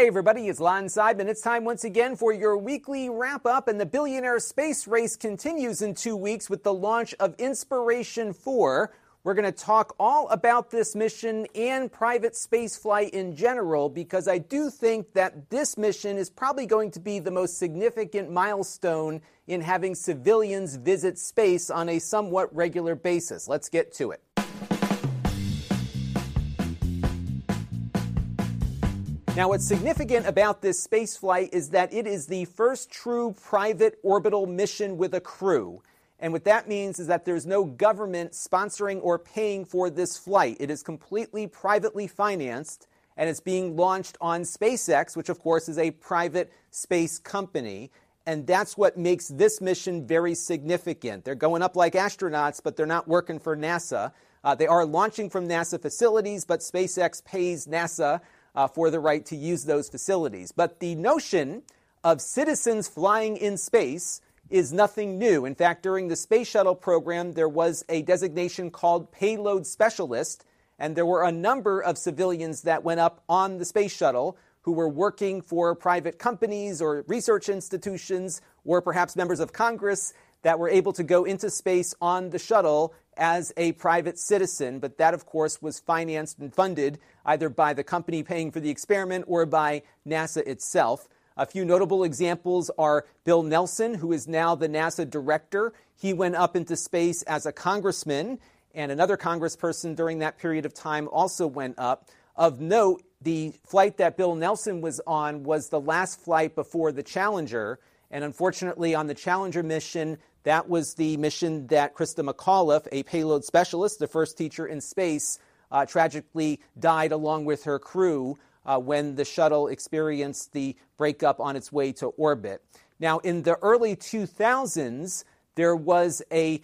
Hey, everybody, it's Lon Seidman. It's time once again for your weekly wrap up, and the billionaire space race continues in two weeks with the launch of Inspiration 4. We're going to talk all about this mission and private spaceflight in general because I do think that this mission is probably going to be the most significant milestone in having civilians visit space on a somewhat regular basis. Let's get to it. Now, what's significant about this space flight is that it is the first true private orbital mission with a crew. And what that means is that there's no government sponsoring or paying for this flight. It is completely privately financed, and it's being launched on SpaceX, which, of course, is a private space company. And that's what makes this mission very significant. They're going up like astronauts, but they're not working for NASA. Uh, they are launching from NASA facilities, but SpaceX pays NASA uh, for the right to use those facilities. But the notion of citizens flying in space is nothing new. In fact, during the Space Shuttle program, there was a designation called Payload Specialist, and there were a number of civilians that went up on the Space Shuttle who were working for private companies or research institutions or perhaps members of Congress that were able to go into space on the shuttle as a private citizen, but that, of course, was financed and funded either by the company paying for the experiment or by NASA itself. A few notable examples are Bill Nelson, who is now the NASA director. He went up into space as a congressman, and another congressperson during that period of time also went up. Of note, the flight that Bill Nelson was on was the last flight before the Challenger. And unfortunately, on the Challenger mission, that was the mission that Christa McAuliffe, a payload specialist, the first teacher in space, uh, tragically died along with her crew uh, when the shuttle experienced the breakup on its way to orbit. Now, in the early 2000s, there was a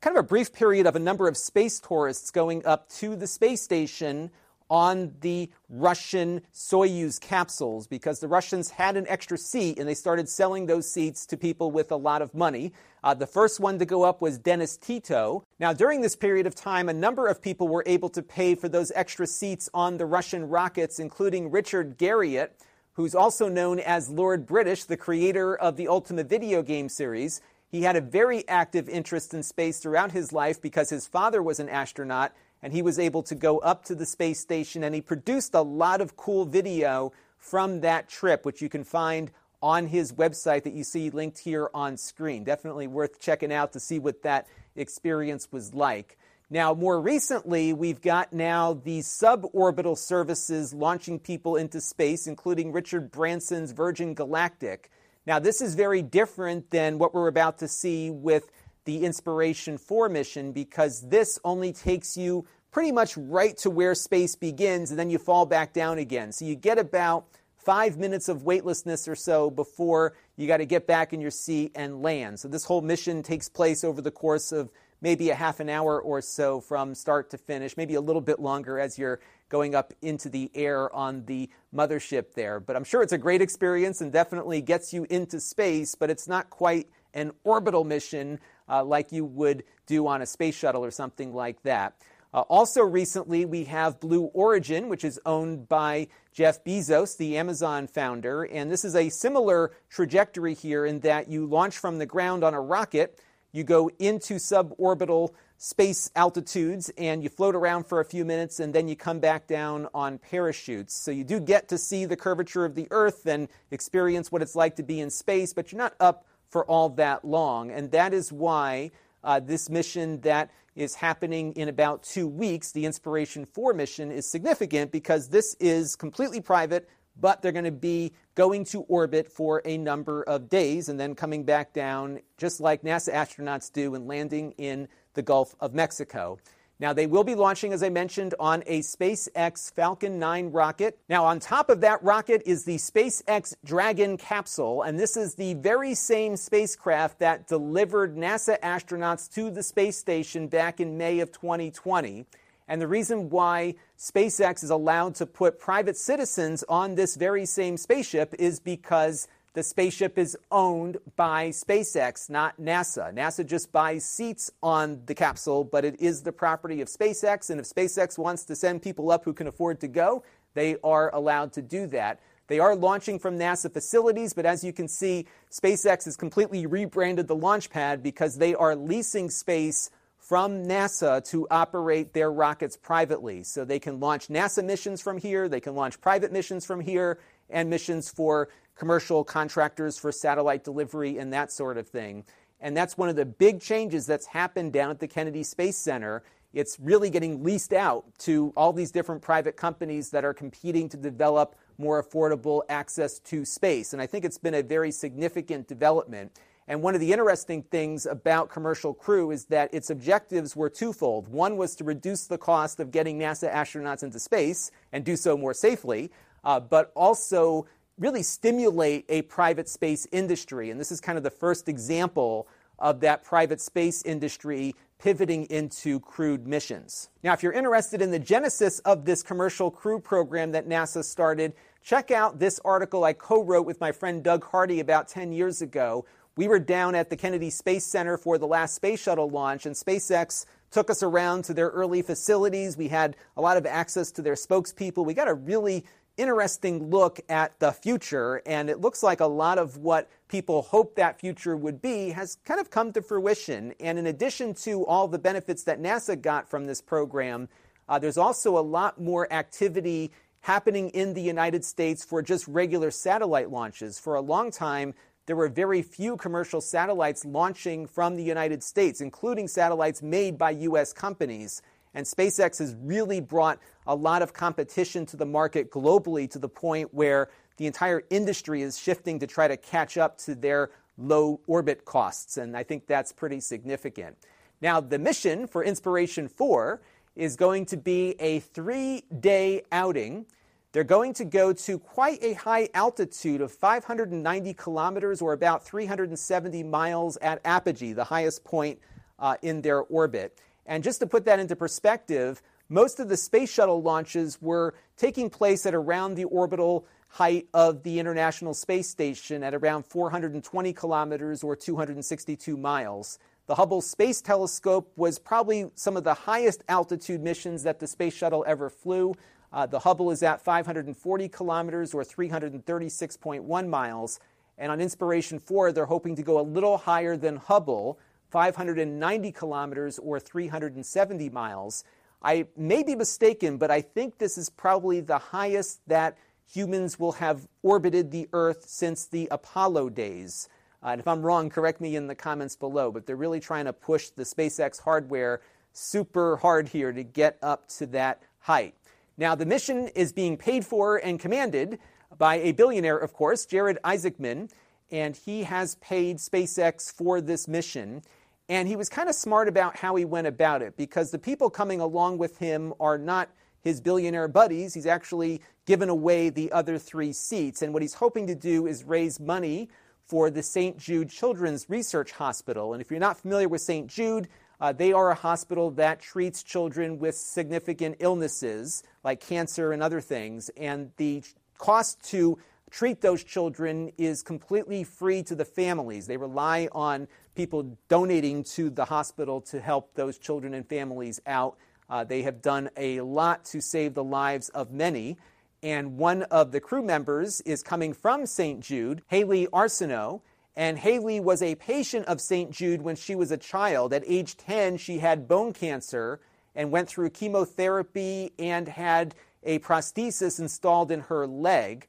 kind of a brief period of a number of space tourists going up to the space station on the Russian Soyuz capsules because the Russians had an extra seat and they started selling those seats to people with a lot of money. Uh, the first one to go up was Dennis Tito. Now, during this period of time, a number of people were able to pay for those extra seats on the Russian rockets, including Richard Garriott, who's also known as Lord British, the creator of the Ultima video game series. He had a very active interest in space throughout his life because his father was an astronaut and he was able to go up to the space station and he produced a lot of cool video from that trip, which you can find on his website that you see linked here on screen. Definitely worth checking out to see what that experience was like. Now, more recently, we've got now the suborbital services launching people into space, including Richard Branson's Virgin Galactic. Now, this is very different than what we're about to see with the Inspiration 4 mission because this only takes you pretty much right to where space begins and then you fall back down again. So you get about five minutes of weightlessness or so before you got to get back in your seat and land. So this whole mission takes place over the course of maybe a half an hour or so from start to finish, maybe a little bit longer as you're going up into the air on the mothership there. But I'm sure it's a great experience and definitely gets you into space, but it's not quite an orbital mission uh, like you would do on a space shuttle or something like that. Uh, also, recently, we have Blue Origin, which is owned by Jeff Bezos, the Amazon founder. And this is a similar trajectory here in that you launch from the ground on a rocket, you go into suborbital space altitudes, and you float around for a few minutes, and then you come back down on parachutes. So you do get to see the curvature of the Earth and experience what it's like to be in space, but you're not up for all that long. And that is why uh, this mission that is happening in about two weeks, the Inspiration 4 mission, is significant because this is completely private, but they're going to be going to orbit for a number of days and then coming back down, just like NASA astronauts do, and landing in the Gulf of Mexico. Now, they will be launching, as I mentioned, on a SpaceX Falcon 9 rocket. Now, on top of that rocket is the SpaceX Dragon capsule, and this is the very same spacecraft that delivered NASA astronauts to the space station back in May of 2020. And the reason why SpaceX is allowed to put private citizens on this very same spaceship is because the spaceship is owned by SpaceX, not NASA. NASA just buys seats on the capsule, but it is the property of SpaceX. And if SpaceX wants to send people up who can afford to go, they are allowed to do that. They are launching from NASA facilities, but as you can see, SpaceX has completely rebranded the launch pad because they are leasing space from NASA to operate their rockets privately. So they can launch NASA missions from here, they can launch private missions from here, and missions for commercial contractors for satellite delivery and that sort of thing. And that's one of the big changes that's happened down at the Kennedy Space Center. It's really getting leased out to all these different private companies that are competing to develop more affordable access to space. And I think it's been a very significant development. And one of the interesting things about Commercial Crew is that its objectives were twofold. One was to reduce the cost of getting NASA astronauts into space and do so more safely, uh, but also really stimulate a private space industry. And this is kind of the first example of that private space industry pivoting into crewed missions. Now, if you're interested in the genesis of this commercial crew program that NASA started, check out this article I co wrote with my friend Doug Hardy about 10 years ago. We were down at the Kennedy Space Center for the last space shuttle launch, and SpaceX took us around to their early facilities. We had a lot of access to their spokespeople. We got a really interesting look at the future, and it looks like a lot of what people hoped that future would be has kind of come to fruition. And in addition to all the benefits that NASA got from this program, uh, there's also a lot more activity happening in the United States for just regular satellite launches. For a long time, there were very few commercial satellites launching from the United States, including satellites made by U.S. companies. And SpaceX has really brought a lot of competition to the market globally to the point where the entire industry is shifting to try to catch up to their low orbit costs. And I think that's pretty significant. Now, the mission for Inspiration 4 is going to be a three day outing. They're going to go to quite a high altitude of 590 kilometers or about 370 miles at apogee, the highest point uh, in their orbit. And just to put that into perspective, most of the space shuttle launches were taking place at around the orbital height of the International Space Station at around 420 kilometers or 262 miles. The Hubble Space Telescope was probably some of the highest altitude missions that the space shuttle ever flew. Uh, the Hubble is at 540 kilometers or 336.1 miles. And on Inspiration 4, they're hoping to go a little higher than Hubble 590 kilometers or 370 miles. I may be mistaken, but I think this is probably the highest that humans will have orbited the Earth since the Apollo days. Uh, and if I'm wrong, correct me in the comments below, but they're really trying to push the SpaceX hardware super hard here to get up to that height. Now, the mission is being paid for and commanded by a billionaire, of course, Jared Isaacman, and he has paid SpaceX for this mission. And he was kind of smart about how he went about it because the people coming along with him are not his billionaire buddies. He's actually given away the other three seats. And what he's hoping to do is raise money for the St. Jude Children's Research Hospital. And if you're not familiar with St. Jude, uh, they are a hospital that treats children with significant illnesses like cancer and other things. And the cost to treat those children is completely free to the families. They rely on people donating to the hospital to help those children and families out. Uh, they have done a lot to save the lives of many. And one of the crew members is coming from St. Jude, Hayley Arceneaux. And Hayley was a patient of St. Jude when she was a child. At age 10, she had bone cancer and went through chemotherapy and had a prosthesis installed in her leg.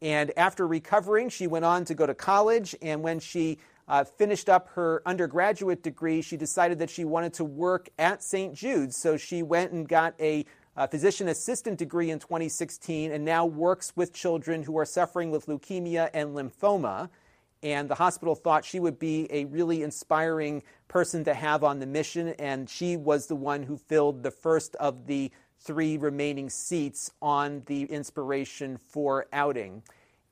And after recovering, she went on to go to college. And when she uh, finished up her undergraduate degree, she decided that she wanted to work at St. Jude's. So she went and got a, a physician assistant degree in 2016 and now works with children who are suffering with leukemia and lymphoma. And the hospital thought she would be a really inspiring person to have on the mission. And she was the one who filled the first of the three remaining seats on the Inspiration 4 outing.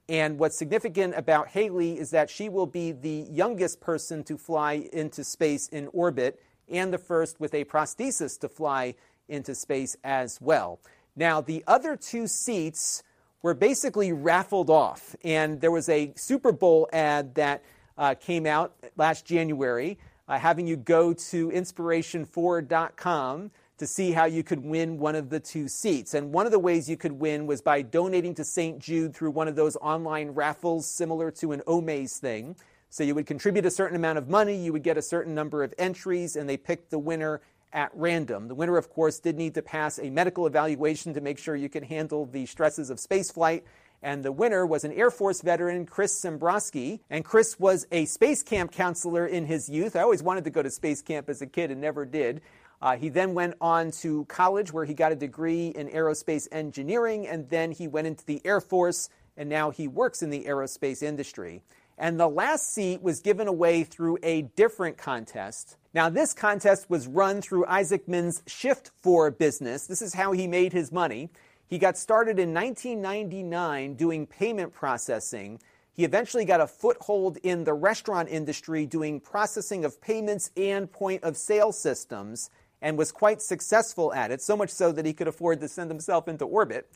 And what's significant about Hayley is that she will be the youngest person to fly into space in orbit and the first with a prosthesis to fly into space as well. Now, the other two seats were basically raffled off, and there was a Super Bowl ad that uh, came out last January uh, having you go to inspiration4.com to see how you could win one of the two seats. And one of the ways you could win was by donating to St. Jude through one of those online raffles similar to an Omaze thing. So you would contribute a certain amount of money, you would get a certain number of entries, and they picked the winner at random. The winner, of course, did need to pass a medical evaluation to make sure you can handle the stresses of spaceflight. And the winner was an Air Force veteran, Chris Sembroski. And Chris was a space camp counselor in his youth. I always wanted to go to space camp as a kid and never did. Uh, he then went on to college where he got a degree in aerospace engineering, and then he went into the Air Force, and now he works in the aerospace industry. And the last seat was given away through a different contest. Now, this contest was run through Isaacman's Shift4 business. This is how he made his money. He got started in 1999 doing payment processing. He eventually got a foothold in the restaurant industry doing processing of payments and point of sale systems and was quite successful at it, so much so that he could afford to send himself into orbit.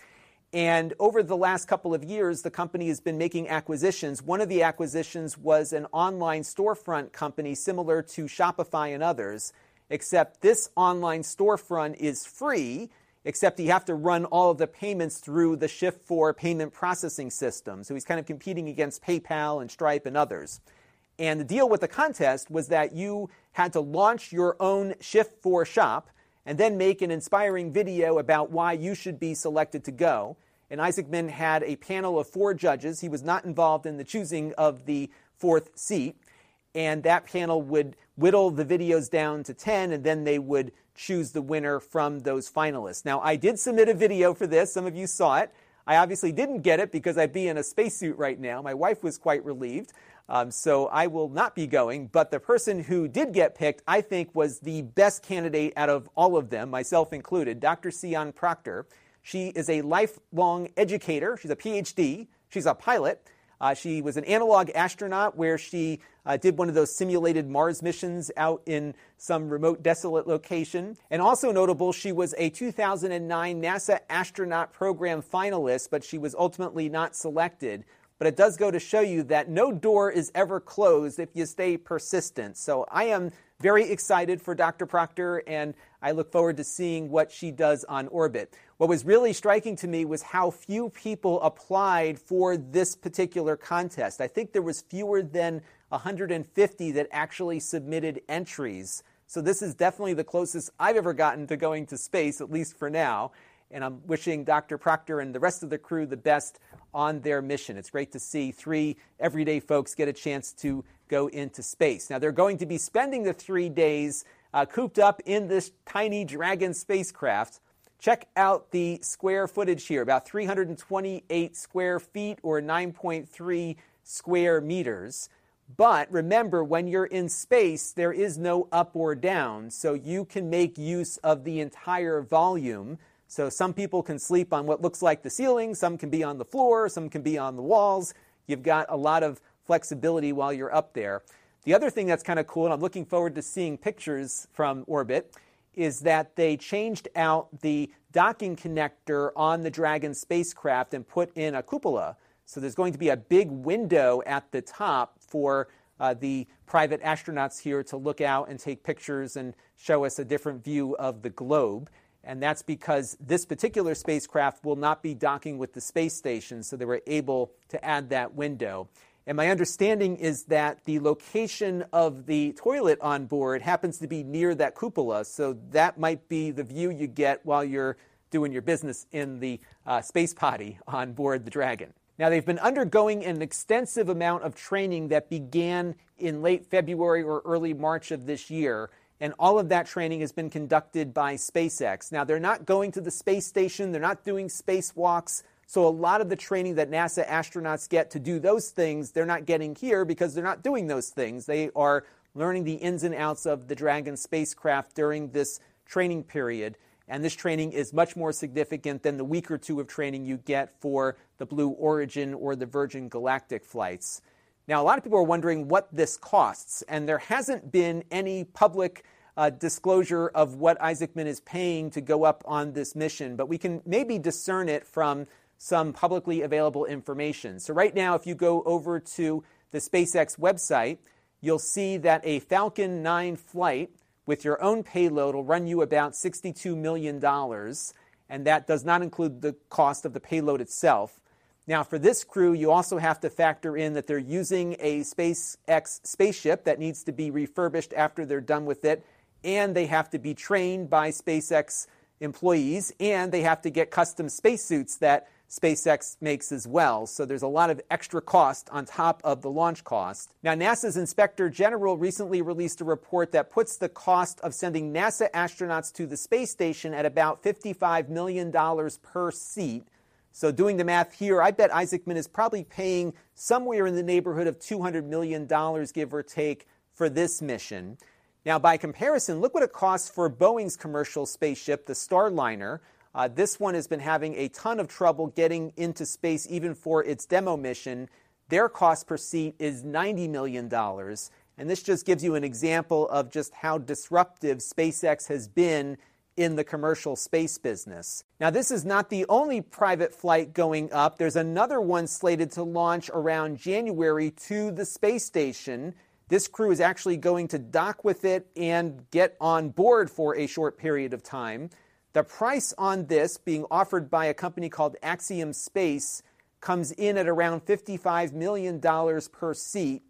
And over the last couple of years, the company has been making acquisitions. One of the acquisitions was an online storefront company similar to Shopify and others, except this online storefront is free, except you have to run all of the payments through the Shift4 payment processing system. So he's kind of competing against PayPal and Stripe and others. And the deal with the contest was that you had to launch your own Shift4 shop and then make an inspiring video about why you should be selected to go. And Isaacman had a panel of four judges. He was not involved in the choosing of the fourth seat. And that panel would whittle the videos down to 10, and then they would choose the winner from those finalists. Now, I did submit a video for this. Some of you saw it. I obviously didn't get it because I'd be in a spacesuit right now. My wife was quite relieved. Um, so I will not be going. But the person who did get picked, I think, was the best candidate out of all of them, myself included, Dr. Sian Proctor. She is a lifelong educator. She's a PhD. She's a pilot. Uh, she was an analog astronaut where she uh, did one of those simulated Mars missions out in some remote, desolate location. And also notable, she was a 2009 NASA astronaut program finalist, but she was ultimately not selected but it does go to show you that no door is ever closed if you stay persistent. So I am very excited for Dr. Proctor, and I look forward to seeing what she does on orbit. What was really striking to me was how few people applied for this particular contest. I think there was fewer than 150 that actually submitted entries. So this is definitely the closest I've ever gotten to going to space, at least for now. And I'm wishing Dr. Proctor and the rest of the crew the best on their mission. It's great to see three everyday folks get a chance to go into space. Now, they're going to be spending the three days uh, cooped up in this tiny Dragon spacecraft. Check out the square footage here about 328 square feet or 9.3 square meters. But remember, when you're in space, there is no up or down, so you can make use of the entire volume. So some people can sleep on what looks like the ceiling, some can be on the floor, some can be on the walls. You've got a lot of flexibility while you're up there. The other thing that's kind of cool, and I'm looking forward to seeing pictures from orbit, is that they changed out the docking connector on the Dragon spacecraft and put in a cupola. So there's going to be a big window at the top for uh, the private astronauts here to look out and take pictures and show us a different view of the globe and that's because this particular spacecraft will not be docking with the space station, so they were able to add that window. And my understanding is that the location of the toilet on board happens to be near that cupola, so that might be the view you get while you're doing your business in the uh, space potty on board the Dragon. Now, they've been undergoing an extensive amount of training that began in late February or early March of this year and all of that training has been conducted by SpaceX. Now, they're not going to the space station, they're not doing spacewalks. So, a lot of the training that NASA astronauts get to do those things, they're not getting here because they're not doing those things. They are learning the ins and outs of the Dragon spacecraft during this training period. And this training is much more significant than the week or two of training you get for the Blue Origin or the Virgin Galactic flights. Now, a lot of people are wondering what this costs, and there hasn't been any public uh, disclosure of what Isaacman is paying to go up on this mission, but we can maybe discern it from some publicly available information. So, right now, if you go over to the SpaceX website, you'll see that a Falcon 9 flight with your own payload will run you about $62 million, and that does not include the cost of the payload itself. Now, for this crew, you also have to factor in that they're using a SpaceX spaceship that needs to be refurbished after they're done with it, and they have to be trained by SpaceX employees, and they have to get custom spacesuits that SpaceX makes as well. So there's a lot of extra cost on top of the launch cost. Now, NASA's Inspector General recently released a report that puts the cost of sending NASA astronauts to the space station at about $55 million per seat. So, doing the math here, I bet Isaacman is probably paying somewhere in the neighborhood of $200 million, give or take, for this mission. Now, by comparison, look what it costs for Boeing's commercial spaceship, the Starliner. Uh, this one has been having a ton of trouble getting into space, even for its demo mission. Their cost per seat is $90 million. And this just gives you an example of just how disruptive SpaceX has been in the commercial space business. Now, this is not the only private flight going up. There's another one slated to launch around January to the space station. This crew is actually going to dock with it and get on board for a short period of time. The price on this, being offered by a company called Axiom Space, comes in at around $55 million per seat.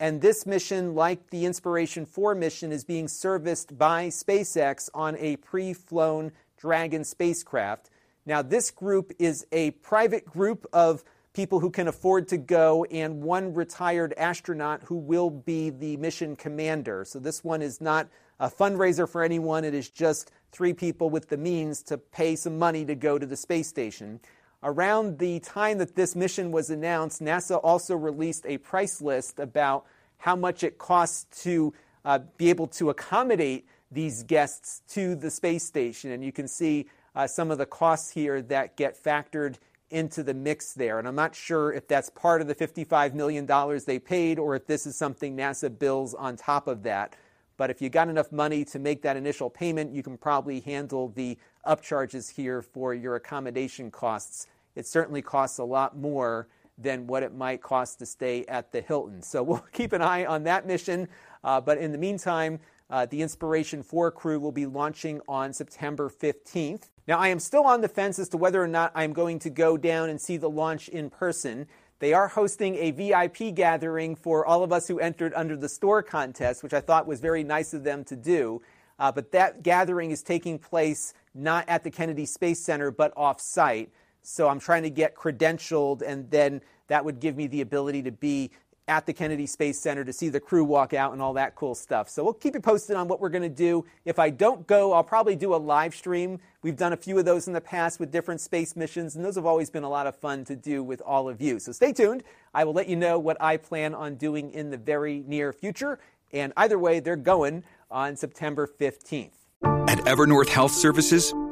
And this mission, like the Inspiration 4 mission, is being serviced by SpaceX on a pre flown Dragon spacecraft. Now, this group is a private group of people who can afford to go, and one retired astronaut who will be the mission commander. So, this one is not a fundraiser for anyone, it is just three people with the means to pay some money to go to the space station. Around the time that this mission was announced, NASA also released a price list about how much it costs to uh, be able to accommodate these guests to the space station. And you can see uh, some of the costs here that get factored into the mix there. And I'm not sure if that's part of the $55 million they paid or if this is something NASA bills on top of that. But if you got enough money to make that initial payment, you can probably handle the upcharges here for your accommodation costs it certainly costs a lot more than what it might cost to stay at the Hilton. So we'll keep an eye on that mission. Uh, but in the meantime, uh, the Inspiration 4 crew will be launching on September 15th. Now, I am still on the fence as to whether or not I'm going to go down and see the launch in person. They are hosting a VIP gathering for all of us who entered under the store contest, which I thought was very nice of them to do. Uh, but that gathering is taking place not at the Kennedy Space Center, but off site. So I'm trying to get credentialed, and then that would give me the ability to be at the Kennedy Space Center to see the crew walk out and all that cool stuff. So we'll keep you posted on what we're going to do. If I don't go, I'll probably do a live stream. We've done a few of those in the past with different space missions, and those have always been a lot of fun to do with all of you. So stay tuned. I will let you know what I plan on doing in the very near future. And either way, they're going on September 15th. At Evernorth Health Services,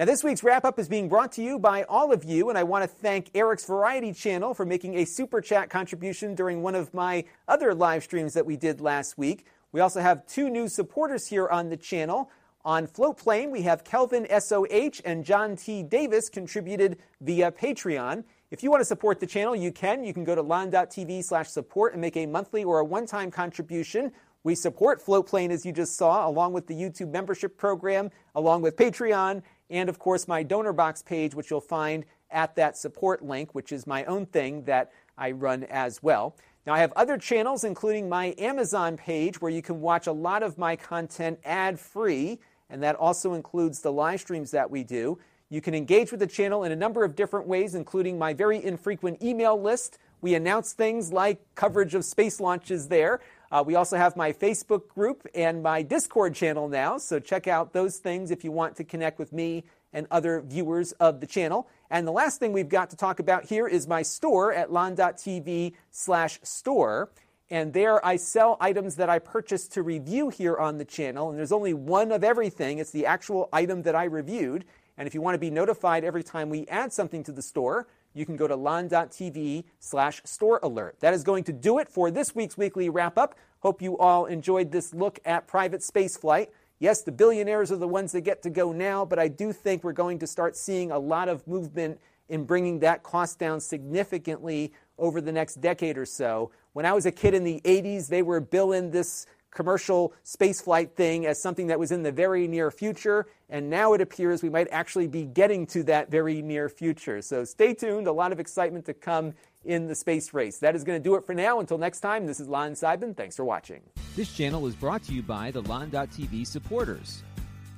Now, this week's wrap up is being brought to you by all of you, and I want to thank Eric's Variety Channel for making a super chat contribution during one of my other live streams that we did last week. We also have two new supporters here on the channel. On Floatplane, we have Kelvin SOH and John T. Davis contributed via Patreon. If you want to support the channel, you can. You can go to lon.tv slash support and make a monthly or a one time contribution. We support Floatplane, as you just saw, along with the YouTube membership program, along with Patreon, and of course my donor box page, which you'll find at that support link, which is my own thing that I run as well. Now, I have other channels, including my Amazon page, where you can watch a lot of my content ad free, and that also includes the live streams that we do. You can engage with the channel in a number of different ways, including my very infrequent email list. We announce things like coverage of space launches there. Uh, we also have my Facebook group and my Discord channel now, so check out those things if you want to connect with me and other viewers of the channel. And the last thing we've got to talk about here is my store at lon.tv slash store. And there I sell items that I purchase to review here on the channel. And there's only one of everything. It's the actual item that I reviewed. And if you want to be notified every time we add something to the store, you can go to lon.tv slash store alert. That is going to do it for this week's weekly wrap up. Hope you all enjoyed this look at private space flight. Yes, the billionaires are the ones that get to go now, but I do think we're going to start seeing a lot of movement in bringing that cost down significantly over the next decade or so. When I was a kid in the 80s, they were billing this commercial spaceflight thing as something that was in the very near future, and now it appears we might actually be getting to that very near future. So stay tuned, a lot of excitement to come in the space race. That is going to do it for now. Until next time, this is Lon Seidman. Thanks for watching. This channel is brought to you by the Lon.TV supporters,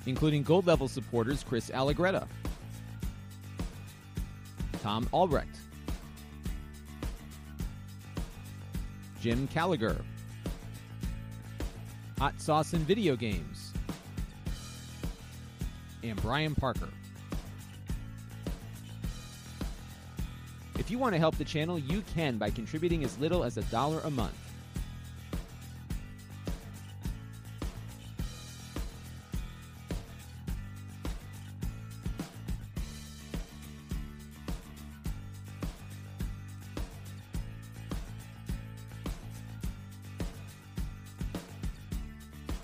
including gold level supporters Chris Allegretta, Tom Albrecht, Jim Callagher, Hot Sauce and Video Games, and Brian Parker. If you want to help the channel, you can by contributing as little as a dollar a month.